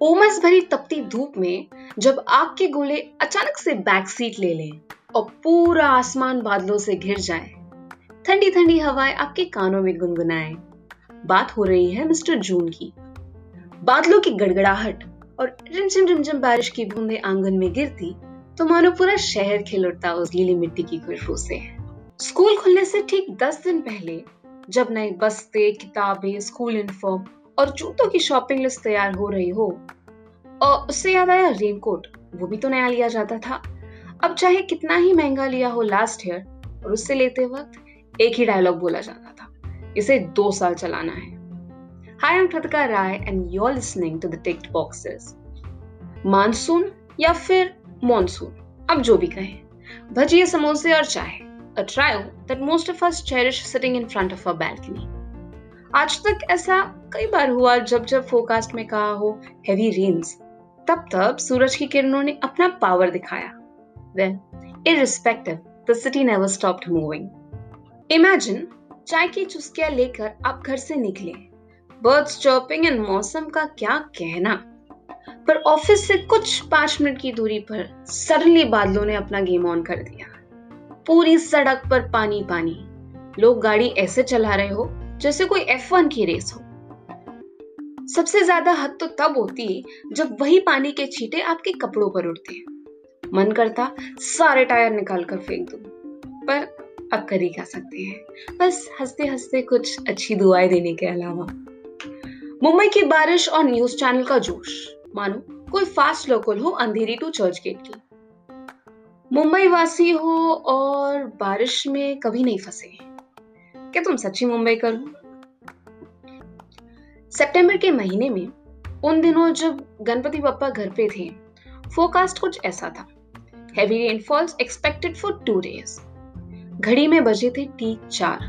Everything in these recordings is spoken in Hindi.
उमस भरी तपती धूप में जब आग के गोले अचानक से बैक सीट ले लें और पूरा आसमान बादलों से घिर जाए ठंडी ठंडी हवाएँ आपके कानों में गुनगुनाए। बात हो रही है मिस्टर जून की। बादलों की गड़गड़ाहट और रिमझिम रिमझिम बारिश की बूंदें आँगन में गिरती तो मानो पूरा शहर खिल उठता उस गीली मिट्टी की खुशबू से स्कूल खुलने से ठीक दस दिन पहले, जब नए बस्ते, किताबें, स्कूल यूनिफॉर्म और जूतों की शॉपिंग लिस्ट तैयार हो रही हो और उससे याद आया रेनकोट, वो भी तो नया लिया जाता था। अब चाहे कितना ही महँगा लिया हो लास्ट ईयर और उससे लेते वक्त एक ही डायलॉग बोला जाता था, इसे दो साल चलाना है। Hi I'm Kritika Rai and you're listening to the Ticked Boxes. Monsoon या फिर मॉनसून अब जो भी कहें। भजिए, समोसे और चाय। A trio that most of us cherish sitting in front of our balcony. आज तक ऐसा कई बार हुआ जब जब फोरकास्ट में कहा हो हैवी रेन्स तब तब सूरज की किरणों ने अपना पावर दिखाया। Well irrespective, the city never stopped moving. Imagine चाय की चुस्कियाँ लेकर आप घर से निकले। बर्ड्स चॉपिंग एंड मौसम का क्या कहना। पर ऑफ़िस से कुछ पाँच मिनट की दूरी पर सडनली बादलों ने अपना गेम ऑन कर दिया। पूरी सड़क पर पानी पानी। लोग गाड़ी ऐसे चला रहे हो जैसे कोई एफ़ वन की रेस हो। सबसे ज़्यादा हद तो तब होती है जब वही पानी के छींटे आपके कपड़ों पर उड़ते हैं। मन करता सारे टायर निकाल कर फेंक दूँ, पर अब कर ही सकते हैं? बस हँसते हँसते कुछ अच्छी दुआएँ देने के अलावा। मुंबई की बारिश और न्यूज़ चैनल का जोश। मानो कोई फास्ट लोकल हो अंधेरी टू चर्च गेट की। मुंबई वासी हो और बारिश में कभी नहीं फंसे क्या तुम सच्ची मुंबई कर सितंबर के महीने में उन दिनों जब गणपति बप्पा घर पे थे फोरकास्ट कुछ ऐसा था heavy rainfalls expected for two days घड़ी में बजे थे ठीक चार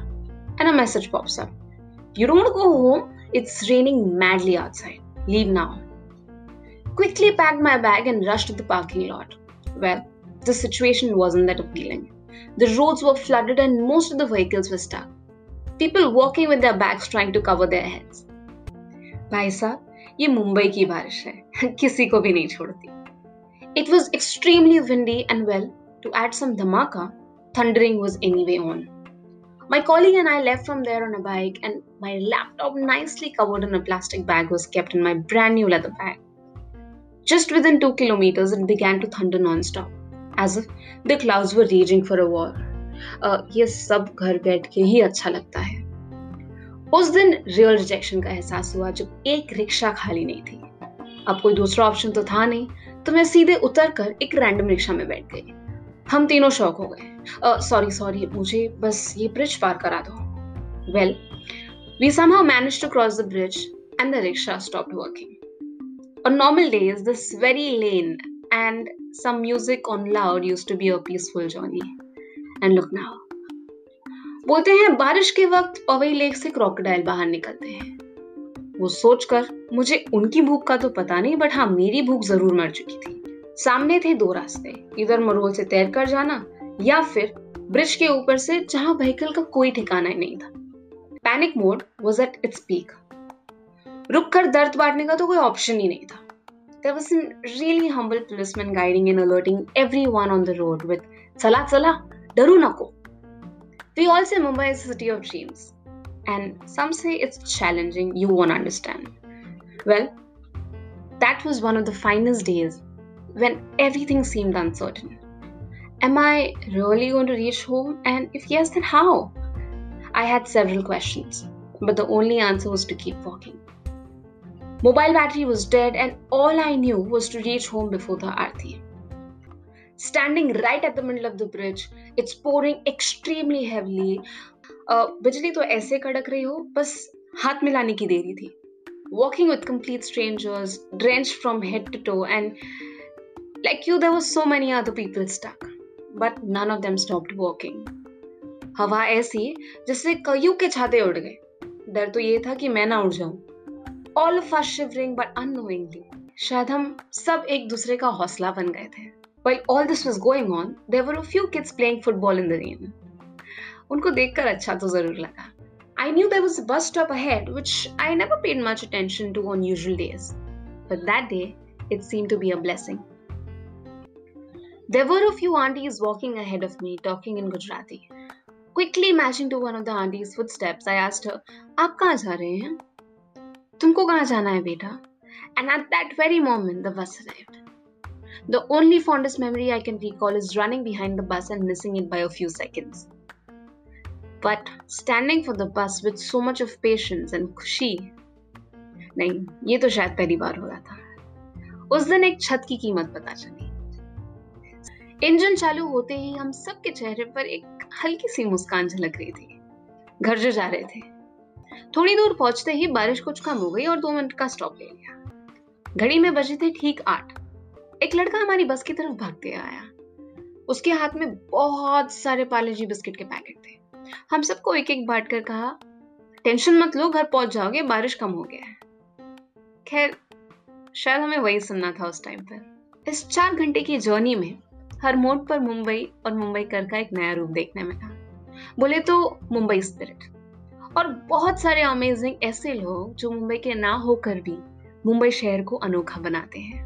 and a message pops up you don't go home It's raining madly outside. Leave now. Quickly packed my bag and rushed to the parking lot. Well, the situation wasn't that appealing. The roads were flooded and most of the vehicles were stuck. People walking with their bags trying to cover their heads. भाई साहब ये मुंबई की बारिश है किसी को भी नहीं छोड़ती It was extremely windy and well, to add some dhamaka, thundering was anyway on. My colleague and I left from there on a bike, and my laptop, nicely covered in a plastic bag, was kept in my brand new leather bag. Just within two kilometers, it began to thunder non-stop, as As if the clouds were raging for a war ये सब घर बैठ के ही अच्छा लगता है। उस दिन रियल रिजेक्शन का एहसास हुआ जब एक रिक्शा खाली नहीं थी। अब कोई दूसरा ऑप्शन तो था नहीं तो मैं सीधे उतर कर एक रैंडम रिक्शा में बैठ गई। हम तीनों शौक हो गए। सॉरी सॉरी मुझे बस ये ब्रिज पार करा दो। Well we somehow manage to cross the bridge and the rickshaw stop working normal day is this very lane and some music on loud used to be a peaceful journey. And look now. बोलते हैं, बारिश के वक्त पवई लेक से क्रोकोडाइल बाहर निकलते हैं। वो सोचकर, मुझे उनकी भूख का तो पता नहीं बट हाँ मेरी भूख ज़रूर मर चुकी थी। सामने थे दो रास्ते। इधर मरोल से तैर कर जाना, या फिर ब्रिज के ऊपर से जहाँ व्हीकल का कोई ठिकाना ही नहीं था। Panic mode was at its peak रुक कर दर्द बांटने का तो कोई ऑप्शन ही नहीं था। There was a really humble policeman guiding and alerting everyone on the road with Chala Chala, Daru Nako. We all say Mumbai is a city of dreams. And some say it's challenging, you won't understand. Well, that was one of the finest days when everything seemed uncertain. Am I really going to reach home? And if yes, then how? I had several questions, but the only answer was to keep walking. Mobile battery was dead, and all I knew was to reach home before the Aarti. Standing right at the middle of the bridge, it's pouring extremely heavily. Uh, बिजली तो ऐसे कड़क रही हो बस हाथ मिलाने की देरी थी walking with complete strangers, drenched from head to toe, and like you, there were so many other people stuck, but none of them stopped walking. हवा ऐसी जिससे कईयों के छाते उड़ गए डर तो ये था कि मैं ना उड़ जाऊं all of us shivering but unknowingly शायद हम सब एक दूसरे का हौसला बन गए थे While all this was going on, there were a few kids playing football in the rain. उनको देखकर अच्छा तो ज़रूर लगा I knew there was a bus stop ahead, which I never paid much attention to on usual days. But that day, it seemed to be a blessing. There were a few aunties walking ahead of me, talking in Gujarati. Quickly matching to one of the auntie's footsteps, I asked her, "आप कहाँ जा रहे हैं? तुमको कहाँ जाना है बेटा? And at that very moment the bus arrived the only fondest memory I can recall is running behind the bus and missing it by a few seconds but standing for the bus with so much of patience and खुशी, नहीं, ये तो शायद पहली बार हो रहा था। उस दिन एक छत की कीमत पता चली। इंजन चालू होते ही हम सबके चेहरे पर एक हल्की सी मुस्कान झलक रही थी। घर जो जा रहे थे। थोड़ी दूर पहुँचते ही बारिश कुछ कम हो गई और दो मिनट का स्टॉप ले लिया। घड़ी में बजे थे ठीक आठ। एक लड़का हमारी बस की तरफ़ भागते आया। उसके हाथ में बहुत सारे पालेजी बिस्किट के पैकेट थे। हम सबको एक एक बांट कर कहा, टेंशन मत लो, घर पहुँच जाओगे, बारिश कम हो गया है। खैर, शायद हमें वही सुनना था उस टाइम पर इस चार घंटे की जर्नी में हर मोड पर मुंबई और मुंबई कर का एक नया रूप देखने में था बोले तो मुंबई स्पिरिट और बहुत सारे अमेजिंग ऐसे लोग जो मुंबई के ना होकर भी मुंबई शहर को अनोखा बनाते हैं।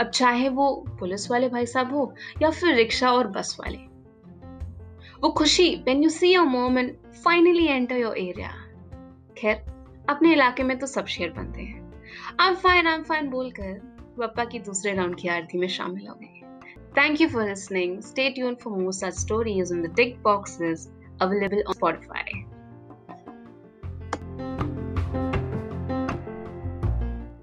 अब चाहे वो पुलिस वाले भाई साहब हो या फिर रिक्शा और बस वाले। वो खुशी when you see your mom and finally enter your area खैर, अपने इलाके में तो सब शेर बनते हैं। I am fine I am fine बोलकर पप्पा की दूसरे राउंड की आरती में शामिल हो गए। Thank you for listening. Stay tuned for more such stories in the tick boxes available on Spotify.